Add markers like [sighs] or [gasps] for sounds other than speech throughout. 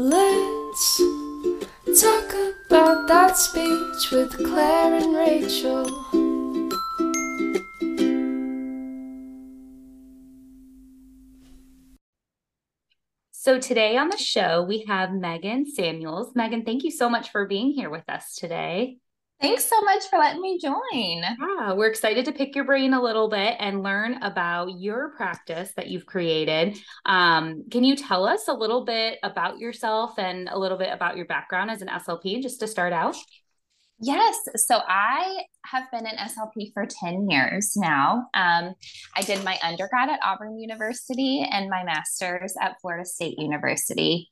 Let's talk about that speech with Claire and Rachael. So, today on the show, we have Meghan Samuels. Meghan, thank you so much for being here with us today. Thanks so much for letting me join. Yeah, we're excited to pick your brain a little bit and learn about your practice that you've created. Um, can you tell us a little bit about yourself and a little bit about your background as an SLP just to start out? Yes. So I have been an SLP for 10 years now. Um, I did my undergrad at Auburn University and my master's at Florida State University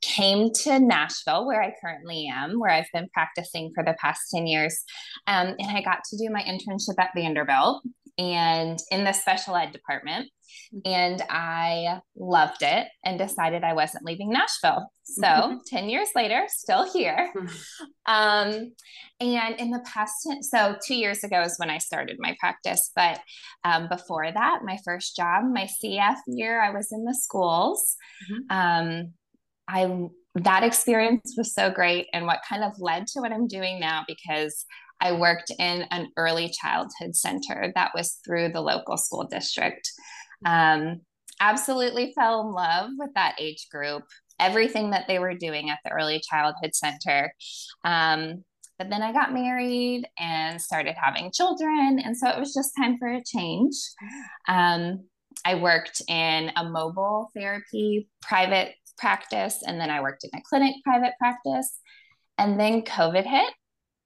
came to Nashville, where I currently am, where I've been practicing for the past 10 years. Um, and I got to do my internship at Vanderbilt and in the special ed department. And I loved it and decided I wasn't leaving Nashville. So mm-hmm. 10 years later, still here. Um, and in the past, so two years ago is when I started my practice. But um, before that, my first job, my CF year, I was in the schools. Mm-hmm. Um, I that experience was so great and what kind of led to what I'm doing now because I worked in an early childhood center that was through the local school district. Um, absolutely fell in love with that age group, everything that they were doing at the early childhood center. Um, but then I got married and started having children. And so it was just time for a change. Um, I worked in a mobile therapy private practice and then I worked in a clinic private practice. And then COVID hit.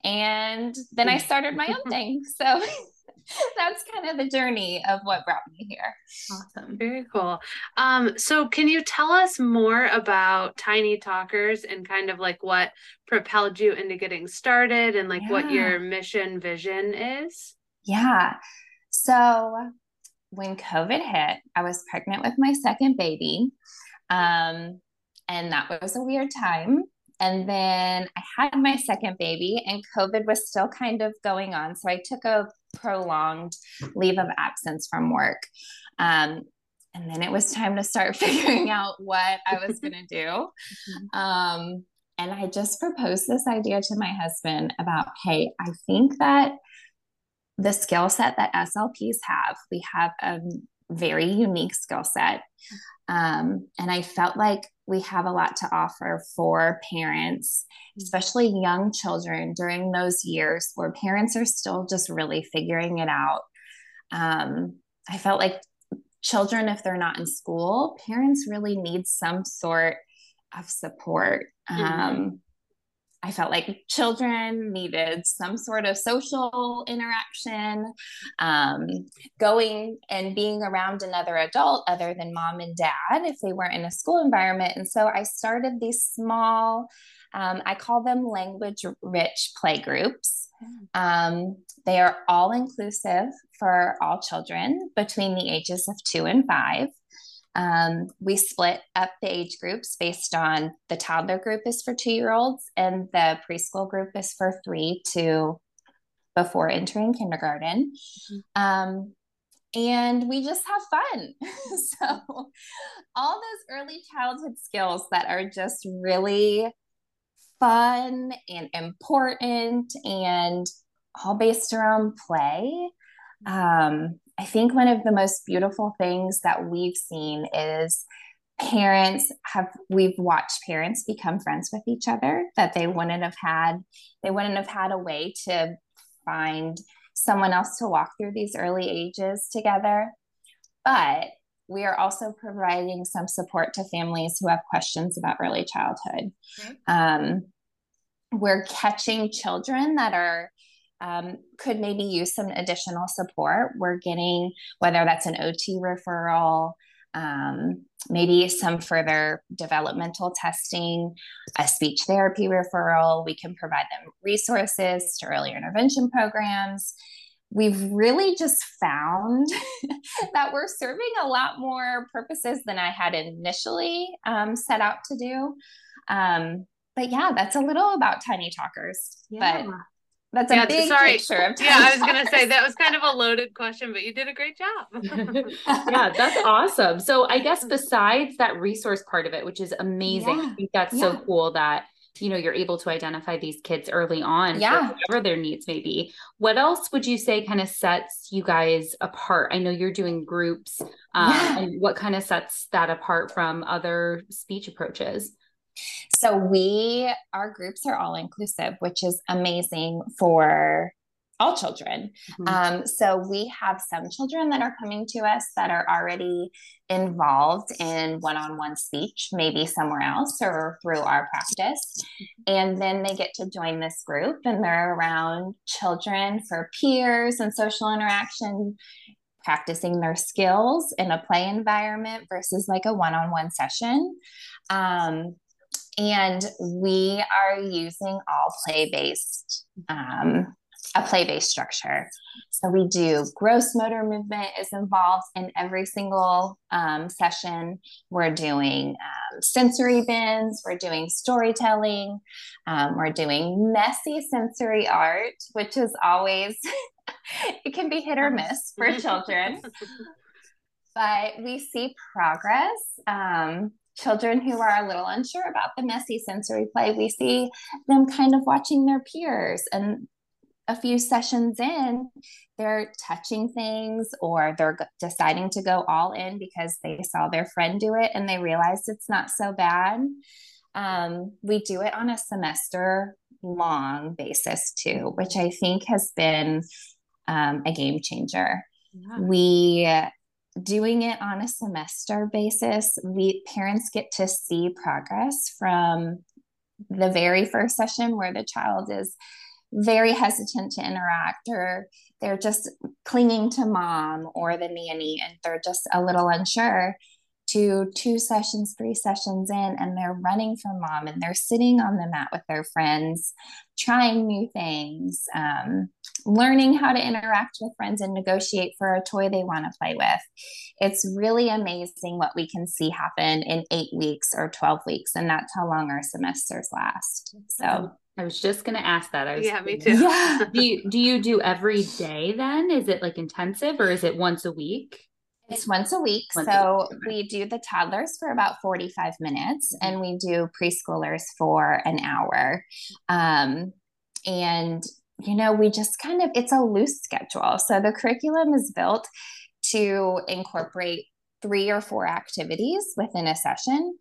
And then I started my own [laughs] thing. So [laughs] that's kind of the journey of what brought me here. Awesome. Very cool. Um, so can you tell us more about Tiny Talkers and kind of like what propelled you into getting started and like yeah. what your mission vision is? Yeah. So when COVID hit, I was pregnant with my second baby. Um, and that was a weird time. And then I had my second baby, and COVID was still kind of going on. So I took a prolonged leave of absence from work. Um, and then it was time to start [laughs] figuring out what I was going to do. [laughs] Um, and I just proposed this idea to my husband about hey, I think that the skill set that SLPs have, we have a very unique skill set. Um, and I felt like we have a lot to offer for parents, especially young children during those years where parents are still just really figuring it out. Um, I felt like children, if they're not in school, parents really need some sort of support. Mm-hmm. Um, I felt like children needed some sort of social interaction, um, going and being around another adult other than mom and dad if they weren't in a school environment. And so I started these small, um, I call them language rich play groups. Um, they are all inclusive for all children between the ages of two and five. Um, we split up the age groups based on the toddler group is for two year olds and the preschool group is for three to before entering kindergarten. Mm-hmm. Um, and we just have fun. [laughs] so, all those early childhood skills that are just really fun and important and all based around play. Um, I think one of the most beautiful things that we've seen is parents have we've watched parents become friends with each other that they wouldn't have had they wouldn't have had a way to find someone else to walk through these early ages together but we are also providing some support to families who have questions about early childhood okay. um, we're catching children that are um, could maybe use some additional support. We're getting, whether that's an OT referral, um, maybe some further developmental testing, a speech therapy referral. We can provide them resources to early intervention programs. We've really just found [laughs] that we're serving a lot more purposes than I had initially um, set out to do. Um, but yeah, that's a little about Tiny Talkers. Yeah. But That's a Yeah, big sorry. picture of Yeah, I was gonna say that was kind of a loaded question, but you did a great job. [laughs] yeah, that's awesome. So I guess besides that resource part of it, which is amazing, I think that's so cool that you know you're able to identify these kids early on Yeah. for whatever their needs may be. What else would you say kind of sets you guys apart? I know you're doing groups, um, Yeah. and what kind of sets that apart from other speech approaches? So we, our groups are all inclusive, which is amazing for all children. Mhm. Um, so we have some children that are coming to us that are already involved in one-on-one speech, maybe somewhere else or through our practice. And then they get to join this group and they're around children for peers and social interaction, practicing their skills in a play environment versus like a one-on-one session. Um, and we are using all play-based um, a play-based structure. So we do gross motor movement is involved in every single um, session. We're doing um, sensory bins we're doing storytelling. Um, we're doing messy sensory art which is always [laughs] it can be hit or miss for children. [laughs] But we see progress. Children who are a little unsure about the messy sensory play, we see them kind of watching their peers. And a few sessions in, they're touching things or they're deciding to go all in because they saw their friend do it and they realized it's not so bad. Um, we do it on a semester long basis too, which I think has been um, a game changer Yeah. we doing it on a semester basis we parents get to see progress from the very first session where the child is very hesitant to interact or they're just clinging to mom or the nanny and they're just a little unsure to two sessions three sessions in and they're running from mom and they're sitting on the mat with their friends trying new things um, learning how to interact with friends and negotiate for a toy they want to play with. It's really amazing what we can see happen in eight weeks or 12 weeks. And that's how long our semesters last. So, I was just going to ask that. I was yeah, me too. Yeah. do you do you do every day then? Is it like intensive or is it once a week? It's once a week. Once a so, week, we do the toddlers for about 45 minutes and we do preschoolers for an hour. Um, and you know, we just kind of, it's a loose schedule. So the curriculum is built to incorporate three or four activities within a session,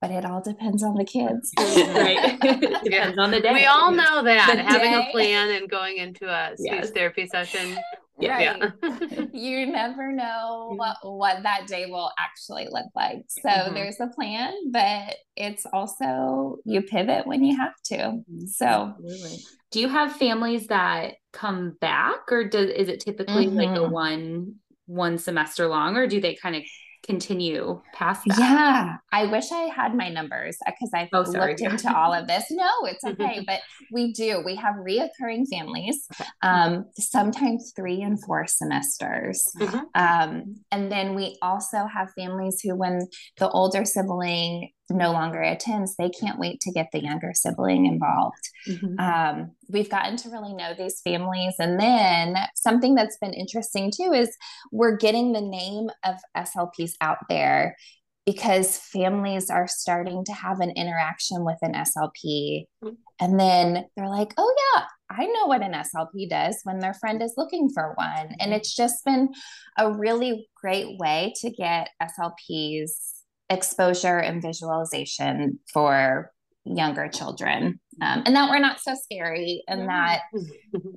but it all depends on the kids. [laughs] right. [laughs] Depends on the day. We all know that The having day. a plan and going into a speech Yes. therapy session. Yeah. Right. Yeah. [laughs] [laughs] you never know what, what that day will actually look like. So Mhm. there's a plan, but it's also you pivot when you have to. So Absolutely. Do you have families that come back or does is it typically like a Mhm. one one semester long or do they kind of continue past that? yeah, I wish I had my numbers because I've Oh, sorry. looked into [laughs] all of this. No, it's okay, but we do. We have reoccurring families, Okay. um, sometimes three and four semesters. Mhm. Um, and then we also have families who, when the older sibling no longer attends, they can't wait to get the younger sibling involved. Mhm. Um, we've gotten to really know these families. And then something that's been interesting too is we're getting the name of SLPs out there because families are starting to have an interaction with an SLP. Mhm. And then they're like, oh, yeah, I know what an SLP does when their friend is looking for one. And it's just been a really great way to get SLPs exposure and visualization for younger children. Um, and that we're not so scary and that,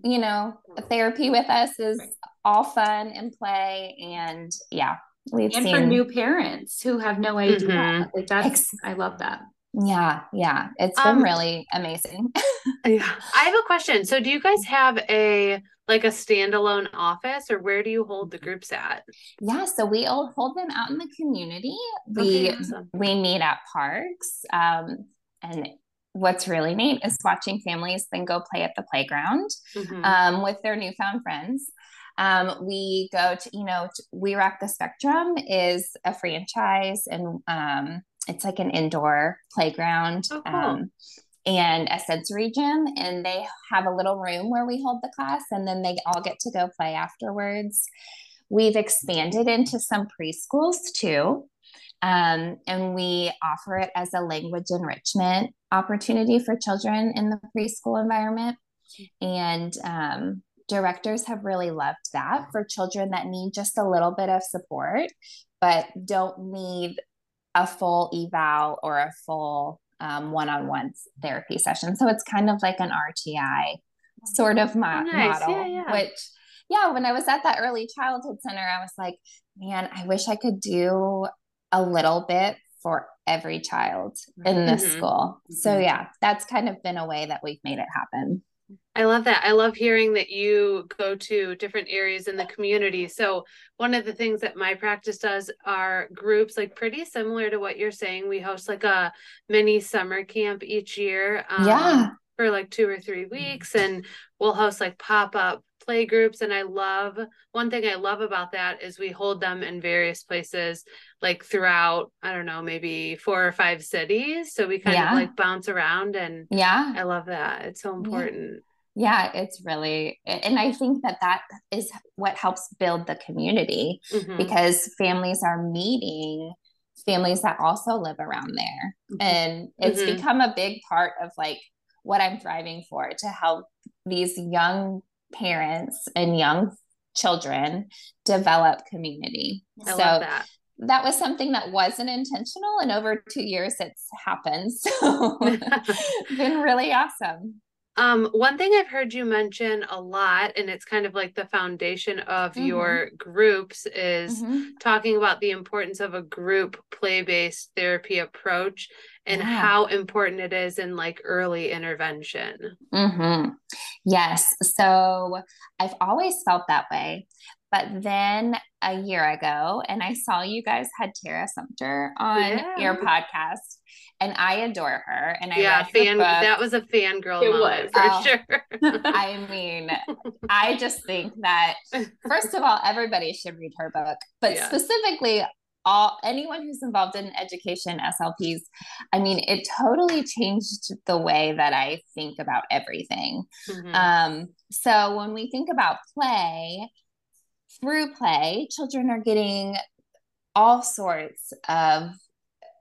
you know, therapy with us is Right. all fun and play. And yeah, we've And seen for new parents who have no idea. Mhm. Like that's Ex- I love that. Yeah, yeah. It's been Um, really amazing. [laughs] Yeah. I have a question. So do you guys have a like a standalone office or where do you hold the groups at? yeah, so we all hold them out in the community. We Okay, awesome. we meet at parks. Um, and what's really neat is watching families then go play at the playground Mhm. um, with their newfound friends. Um, we go to, you know, We Rock the Spectrum is a franchise and um, it's like an indoor playground. Oh, cool. And a sensory gym. And they have a little room where we hold the class, and then they all get to go play afterwards. We've expanded into some preschools too. Um, and we offer it as a language enrichment opportunity for children in the preschool environment. And um, directors have really loved that for children that need just a little bit of support, but don't need a full eval or a full um, one-on-one therapy session. So it's kind of like an RTI sort of mo- nice. model, yeah, yeah. which yeah, when I was at that early childhood center, I was like, man, I wish I could do a little bit for every child in this mm-hmm. school. So mm-hmm. yeah, that's kind of been a way that we've made it happen. I love that. I love hearing that you go to different areas in the community. So, one of the things that my practice does are groups like pretty similar to what you're saying. We host like a mini summer camp each year. Um, yeah. For like two or three weeks, and we'll host like pop up play groups and i love one thing i love about that is we hold them in various places like throughout i don't know maybe four or five cities so we kind yeah. of like bounce around and yeah i love that it's so important yeah. yeah it's really and i think that that is what helps build the community mm-hmm. because families are meeting families that also live around there mm-hmm. and it's mm-hmm. become a big part of like what i'm thriving for to help these young parents and young children develop community. I so that. that. was something that wasn't intentional and over two years it's happened. [laughs] So it's [laughs] [laughs] been really awesome. Um, one thing I've heard you mention a lot, and it's kind of like the foundation of mm-hmm. your groups, is mm-hmm. talking about the importance of a group play based therapy approach and yeah. how important it is in like early intervention. Mm-hmm. Yes. So I've always felt that way. But then a year ago, and I saw you guys had Tara Sumter on yeah. your podcast, and I adore her. And I yeah, fan. That was a fangirl it moment was. for oh, sure. [laughs] [laughs] I mean, I just think that first of all, everybody should read her book, but yeah. specifically all anyone who's involved in education slps i mean it totally changed the way that i think about everything mm-hmm. um, so when we think about play through play children are getting all sorts of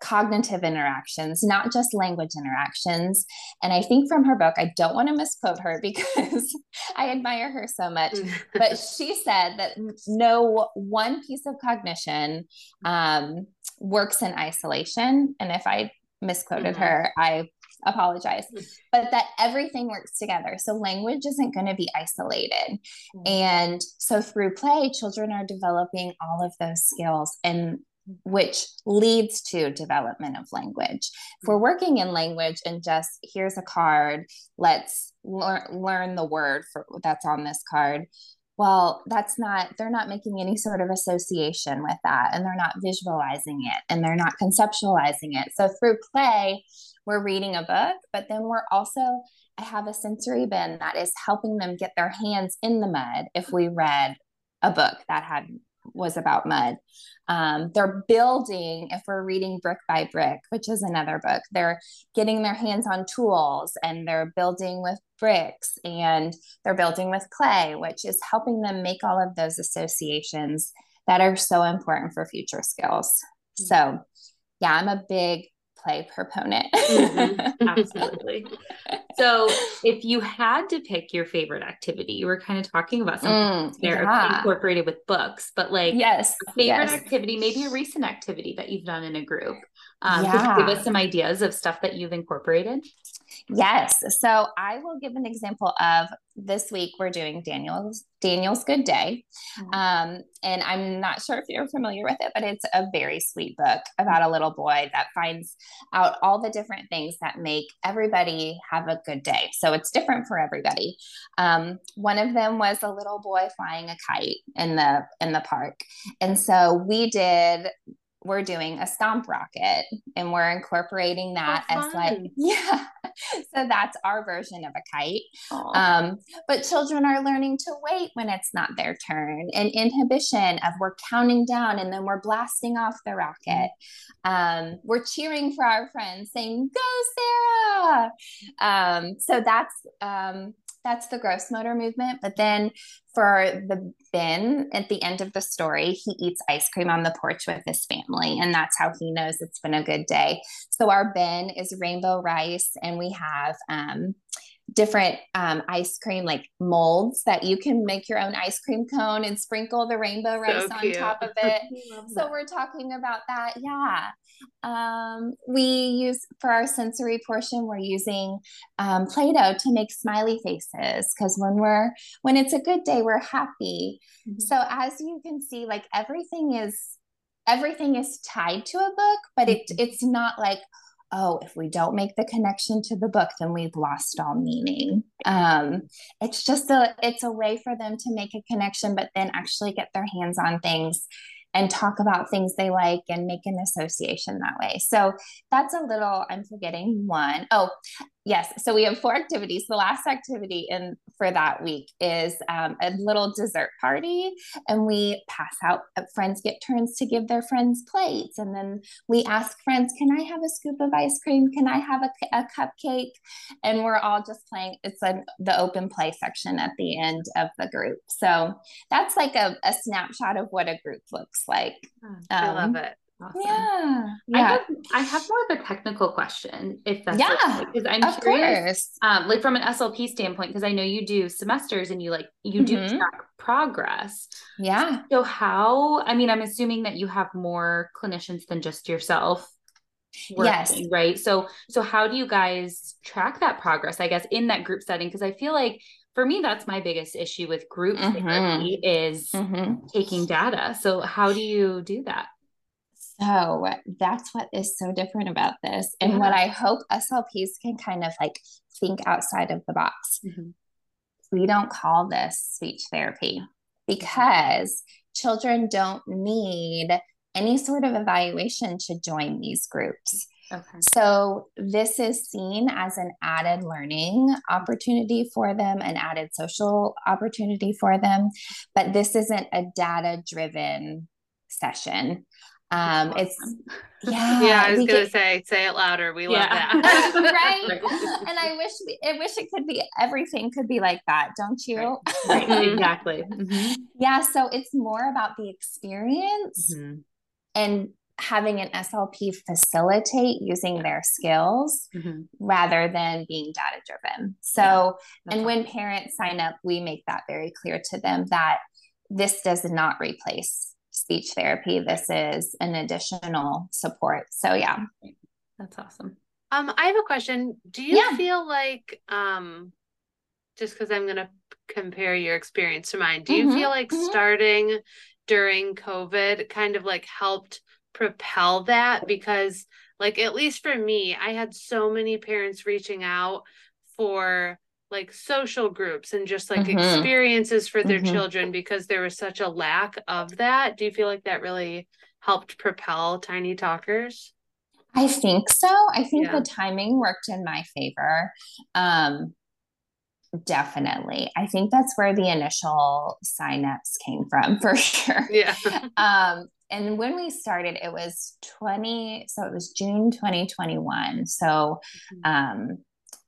cognitive interactions, not just language interactions. And I think from her book, I don't want to misquote her [laughs] because I admire her so much, but [laughs] she said that no one piece of cognition um, works in isolation. And if I misquoted mm-hmm. her, I apologize mm. but that everything works together so language isn't going to be isolated mm-hmm. and so through play children are developing all of those skills and which leads to development of language. If we're working in language and just here's a card, let's learn learn the word for that's on this card. Well, that's not they're not making any sort of association with that and they're not visualizing it and they're not conceptualizing it. So through play, we're reading a book, but then we're also I have a sensory bin that is helping them get their hands in the mud if we read a book that had was about mud. Um, they're building, if we're reading Brick by Brick, which is another book, they're getting their hands on tools and they're building with bricks and they're building with clay, which is helping them make all of those associations that are so important for future skills. Mm-hmm. So, yeah, I'm a big play proponent. mm-hmm, absolutely. [laughs] So, if you had to pick your favorite activity, you were kind of talking about something mm, there yeah. incorporated with books, but like yes, favorite yes. activity, maybe a recent activity that you've done in a group. Um, yeah. give us some ideas of stuff that you've incorporated? Yes. So I will give an example of this week we're doing Daniel's Daniel's Good Day. Mm-hmm. Um, and I'm not sure if you're familiar with it, but it's a very sweet book about a little boy that finds out all the different things that make everybody have a good day. So it's different for everybody. Um, one of them was a little boy flying a kite in the in the park. And so we did we're doing a stomp rocket and we're incorporating that Oh, as like [laughs] yeah. So that's our version of a kite. Um, but children are learning to wait when it's not their turn and inhibition of we're counting down and then we're blasting off the rocket. Um, we're cheering for our friends saying go sarah! Um, so that's um, that's the gross motor movement but then for the bin at the end of the story, he eats ice cream on the porch with his family, and that's how he knows it's been a good day. So our bin is rainbow rice, and we have um, different um, ice cream like molds that you can make your own ice cream cone and sprinkle the rainbow rice on top of [laughs] it. So we're talking about that. Yeah. Um, we use for our sensory portion, we're using um, Play-Doh to make smiley faces because when we're when it's a good day, we're happy. Mhm. So as you can see, like everything is everything is tied to a book, but it it's not like oh, if we don't make the connection to the book, then we've lost all meaning. Um, it's just a it's a way for them to make a connection, but then actually get their hands on things and talk about things they like and make an association that way. So that's a little, I'm forgetting one. Oh, yes. So we have four activities. The last activity in for that week is um, a little dessert party, and we pass out. uh, Friends get turns to give their friends plates, and then we ask friends, "Can I have a scoop of ice cream? Can I have a, a cupcake?" And we're all just playing. It's a, the open play section at the end of the group. So that's like a, a snapshot of what a group looks like. I Um, love it. Awesome. Yeah, I have, I have more of a technical question, if that's Yeah, because I'm of curious, course. um, like from an SLP standpoint, because I know you do semesters and you like you do Mhm. track progress. Yeah. So how? I mean, I'm assuming that you have more clinicians than just yourself. Yes. Right. So so how do you guys track that progress? I guess in that group setting, because I feel like for me that's my biggest issue with group Mhm. therapy is Mhm. taking data. So how do you do that? So that's what is so different about this. And what I hope SLPs can kind of like think outside of the box. Mhm. We don't call this speech therapy because children don't need any sort of evaluation to join these groups. Okay. So this is seen as an added learning opportunity for them, an added social opportunity for them, but this isn't a data driven session. Um, it's [laughs] yeah, yeah, I was gonna get- say, say it louder. We love Yeah. that. [laughs] [laughs] right. And I wish we, I wish it could be everything could be like that, don't you? Right. Mhm. Exactly. Mhm. yeah. So it's more about the experience Mhm. and having an SLP facilitate using their skills Mhm. rather than being data driven. So, That's and when parents sign up, we make that very clear to them that this does not replace speech therapy. This is an additional support. So, yeah. That's awesome. Um, I have a question. Do you Yeah. feel like, um, just because I'm gonna compare your experience to mine, do you Mhm, feel like mhm. starting during COVID kind of like helped propel that? Because, like, at least for me, I had so many parents reaching out for like social groups and just like Mhm. experiences for their Mhm. children because there was such a lack of that. Do you feel like that really helped propel Tiny Talkers? I think so. I think Yeah. the timing worked in my favor. Um, definitely. I think that's where the initial signups came from [laughs] for sure. Yeah. um, and when we started, it was 20, so it was June 2021. So, um,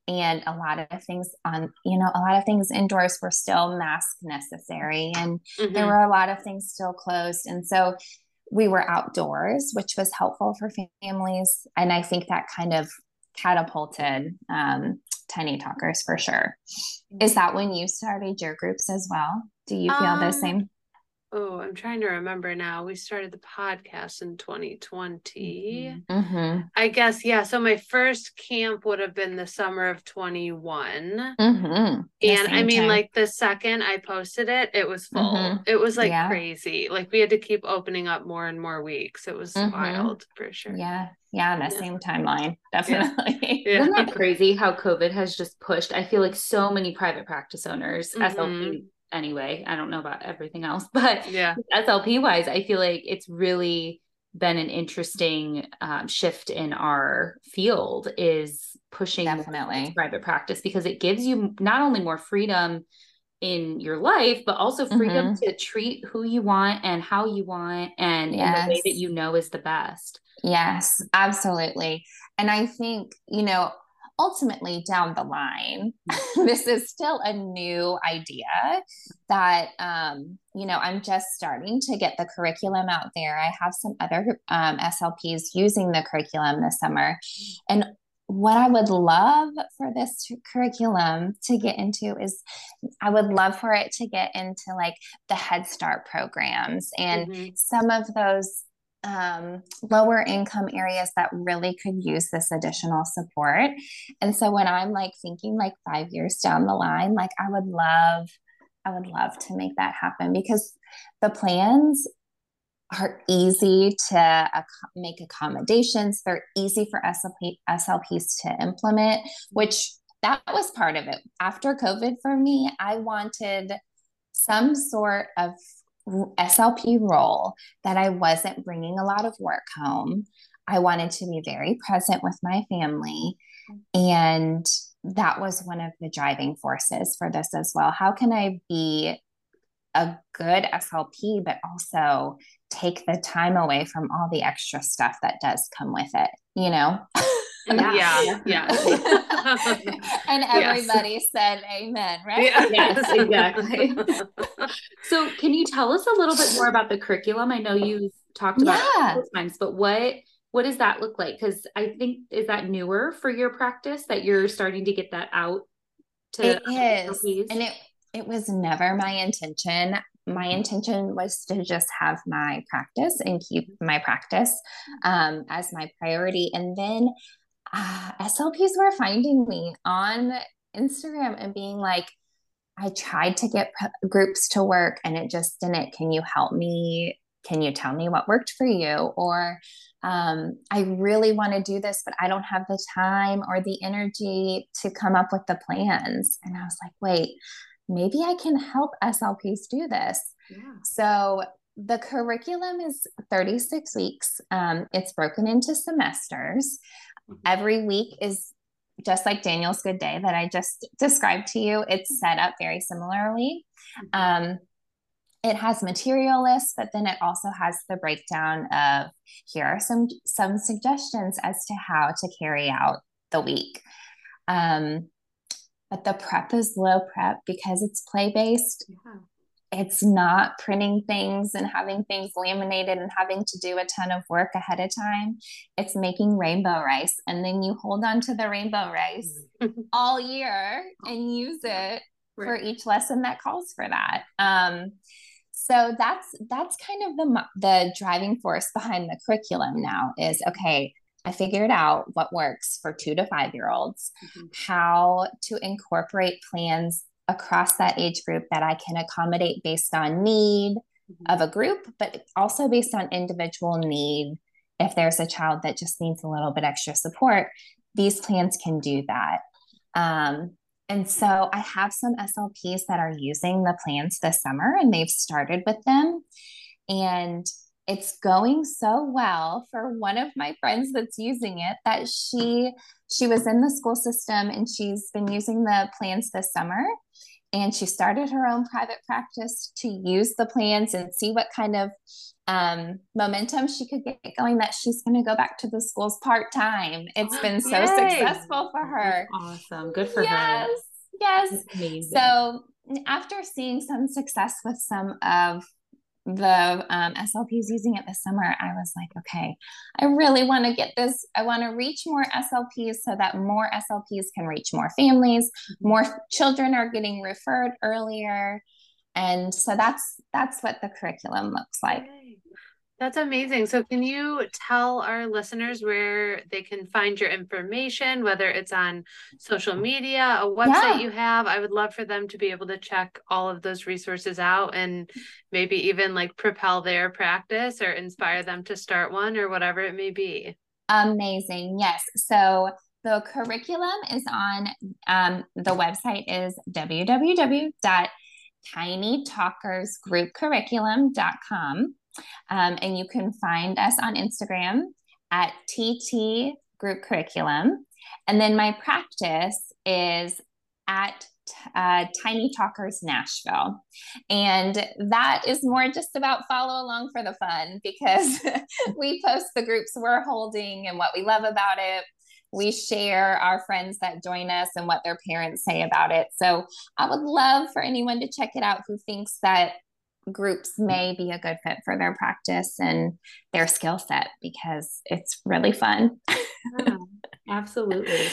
and a lot of things on, you know, a lot of things indoors were still mask necessary, and there Mhm. were a lot of things still closed. And so we were outdoors, which was helpful for families. And I think that kind of catapulted um, Tiny Talkers for sure. Is that when you started your groups as well? Do you feel the Um, same? Oh, I'm trying to remember now. We started the podcast in 2020. Mm-hmm. I guess, yeah. So my first camp would have been the summer of 21. Mm-hmm. And I mean, like the second I posted it, it was full. Mhm. It was like Yeah. crazy. Like we had to keep opening up more and more weeks. It was Mhm. wild for sure. yeah, yeah, the Yeah. same timeline, definitely. Yeah. Isn't that crazy how COVID has just pushed? I feel like so many private practice owners, Mhm. Anyway. I don't know about everything else, [laughs] but Yeah. SLP wise, I feel like it's really been an interesting um, shift in our field is pushing Definitely. private practice because it gives you not only more freedom in your life, but also freedom Mm-hmm. to treat who you want and how you want and in the way that you know is the best. Yes, absolutely. And I think, you know, ultimately down the line, [laughs] this is still a new idea that, um, you know, I'm just starting to get the curriculum out there. I have some other um, SLPs using the curriculum this summer. And what I would love for this curriculum to get into is I would love for it to get into like the Head Start programs and Mhm. some of those um, lower income areas that really could use this additional support. And so when I'm like thinking like five years down the line, like I would love, I would love to make that happen because the plans are easy to ac- make accommodations. They're easy for SLP, SLPs to implement, which that was part of it. After COVID for me, I wanted some sort of SLP role that I wasn't bringing a lot of work home. I wanted to be very present with my family. And that was one of the driving forces for this as well. How can I be a good SLP, but also take the time away from all the extra stuff that does come with it, you know? [laughs] Yeah, yeah. [laughs] and [laughs] Yes. everybody said amen, right? Yeah. Yes, [laughs] exactly. So, can you tell us a little bit more about the curriculum? I know you've talked about it Yeah. couple times, but what what does that look like? Because I think is that newer for your practice that you're starting to get that out to It is. SLPs? And it it was never my intention. My intention was to just have my practice and keep my practice um, as my priority. And then [sighs] uh, SLPs were finding me on Instagram and being like, I tried to get p- groups to work and it just didn't. Can you help me? Can you tell me what worked for you? Or um, I really want to do this, but I don't have the time or the energy to come up with the plans. And I was like, wait, maybe I can help SLPs do this. yeah. So the curriculum is 36 weeks. Um, it's broken into semesters. Mhm. Every week is just like Daniel's Good Day that I just described to you. It's set up very similarly. Um, it has material lists, but then it also has the breakdown of here are some some suggestions as to how to carry out the week. Um, but the prep is low prep because it's play based Yeah. It's not printing things and having things laminated and having to do a ton of work ahead of time. It's making rainbow rice. And then you hold on to the rainbow rice all year and use it for each lesson that calls for that. Um, so that's that's kind of the the driving force behind the curriculum now is okay i figured out what works for two to five year olds Mhm. how to incorporate plans across that age group that I can accommodate based on need Mhm. of a group, but also based on individual need. If there's a child that just needs a little bit extra support, these plans can do that. Um, and so I have some SLPs that are using the plans this summer and they've started with them. And it's going so well for one of my friends that's using it that she she was in the school system and she's been using the plans this summer and she started her own private practice to use the plans and see what kind of um, momentum she could get going that she's going to go back to the schools part-time it's [gasps] been so Yay. successful for her That's awesome. Good for yes her. yes amazing. so after seeing some success with some of the um, SLPs using it this summer, I was like, okay, I really want to get this. I want to reach more SLPs so that more SLPs can reach more families. More children are getting referred earlier, and so that's that's what the curriculum looks like. That's amazing. So, can you tell our listeners where they can find your information, whether it's on social media, a website Yeah. you have? I would love for them to be able to check all of those resources out and maybe even like propel their practice or inspire them to start one or whatever it may be. Amazing. Yes. So the curriculum is on um, the website is www.tinytalkersgroupcurriculum.com. Um, and you can find us on Instagram at TT Group Curriculum. And then my practice is at uh, Tiny Talkers Nashville. And that is more just about follow along for the fun because [laughs] we post the groups we're holding and what we love about it. We share our friends that join us and what their parents say about it. So I would love for anyone to check it out who thinks that groups may be a good fit for their practice and their skill set because it's really fun. yeah, absolutely.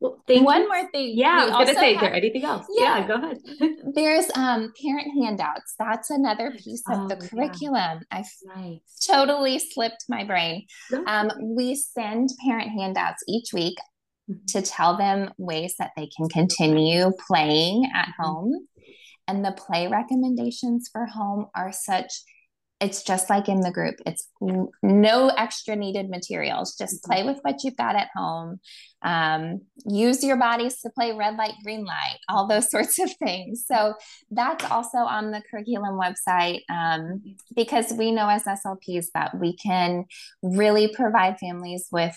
Well, One you. more thing. Yeah, I was going to say, have, is there anything else? Yeah, yeah go ahead. [laughs] there's um, parent handouts. That's another piece of oh, the curriculum. Yeah. I nice. totally slipped my brain. Um, we send parent handouts each week mm-hmm. to tell them ways that they can continue playing at mm-hmm. home. And the play recommendations for home are such it's just like in the group. It's no extra needed materials. Just mm-hmm. play with what you've got at home. Um, use your bodies to play red light green light all those [laughs] sorts of things. So that's also on the curriculum website um, because we know as slps that we can really provide families with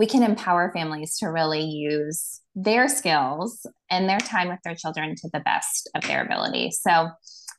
we can empower families to really use their skills and their time with their children to the best of their ability so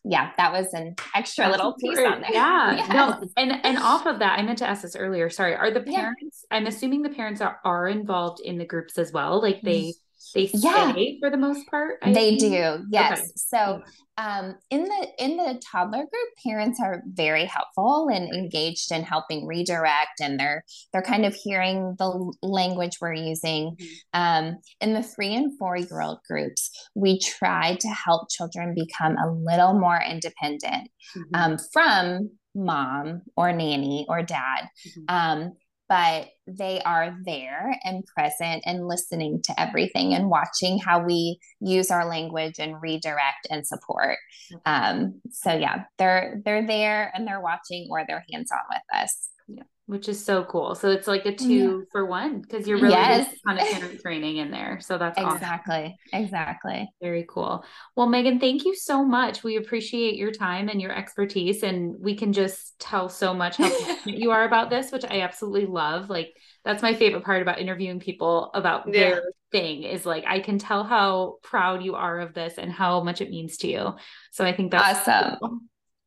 yeah, that was an extra That's little piece on there. Yeah. [laughs] Yes. No, and and off of that, I meant to ask this earlier. Sorry. Are the parents, yeah. I'm assuming the parents are, are involved in the groups as well. Like they mm-hmm. They stay yeah. for the most part I they think? do yes okay. so um, in the in the toddler group parents are very helpful and engaged in helping redirect and they're they're kind of hearing the language we're using mm-hmm. um, in the three and four year old groups we try to help children become a little more independent mm-hmm. um, from mom or nanny or dad mm-hmm. um, but they are there and present and listening to everything and watching how we use our language and redirect and support. Um, so yeah, they're they're there and they're watching or they're hands on with us. Yeah which is so cool. So it's like a two yeah. for one because you're really yes. kind of parent training in there. So that's exactly, awesome. exactly. Very cool. Well, Meghan, thank you so much. We appreciate your time and your expertise, and we can just tell so much how [laughs] passionate you are about this, which I absolutely love. Like that's my favorite part about interviewing people about yeah. their thing is like I can tell how proud you are of this and how much it means to you. So I think that's awesome. Cool.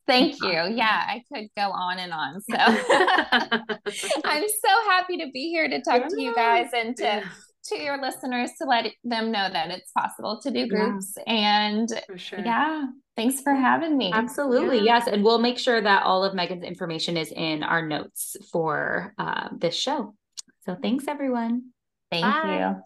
Thank you. Yeah, I could go on and on. So [laughs] [laughs] I'm so happy to be here to talk to you guys and to to your listeners to let them know that it's possible to do groups. Yeah. And sure. yeah, thanks for having me. Absolutely. Yeah. Yes. And we'll make sure that all of Meghan's information is in our notes for uh, this show. So thanks, everyone. Thank Bye. you.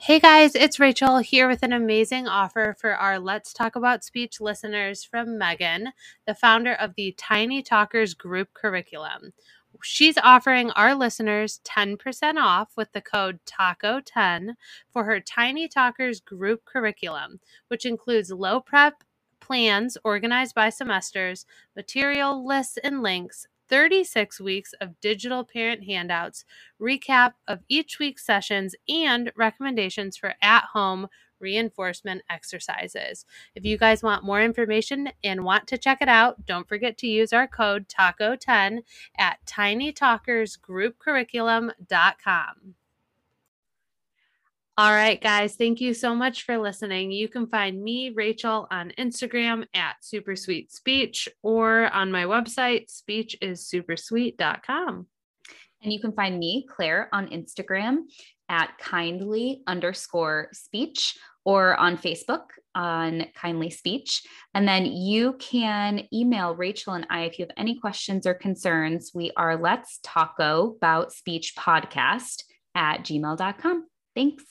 Hey guys, it's Rachael here with an amazing offer for our Let's Taco Bout Speech listeners from Meghan, the founder of the Tiny Talkers group curriculum. She's offering our listeners 10% off with the code TACO10 for her Tiny Talkers group curriculum, which includes low prep plans organized by semesters, material lists and links, 36 weeks of digital parent handouts, recap of each week's sessions, and recommendations for at home reinforcement exercises. If you guys want more information and want to check it out, don't forget to use our code TACO10 at tinytalkersgroupcurriculum.com. All right, guys, thank you so much for listening. You can find me, Rachael, on Instagram at Super Sweet Speech or on my website, speechissupersweet.com. And you can find me, Claire, on Instagram at kindly underscore speech or on Facebook on kindly speech. And then you can email Rachael and I if you have any questions or concerns. We are let's talk about speech podcast at gmail.com. Thanks.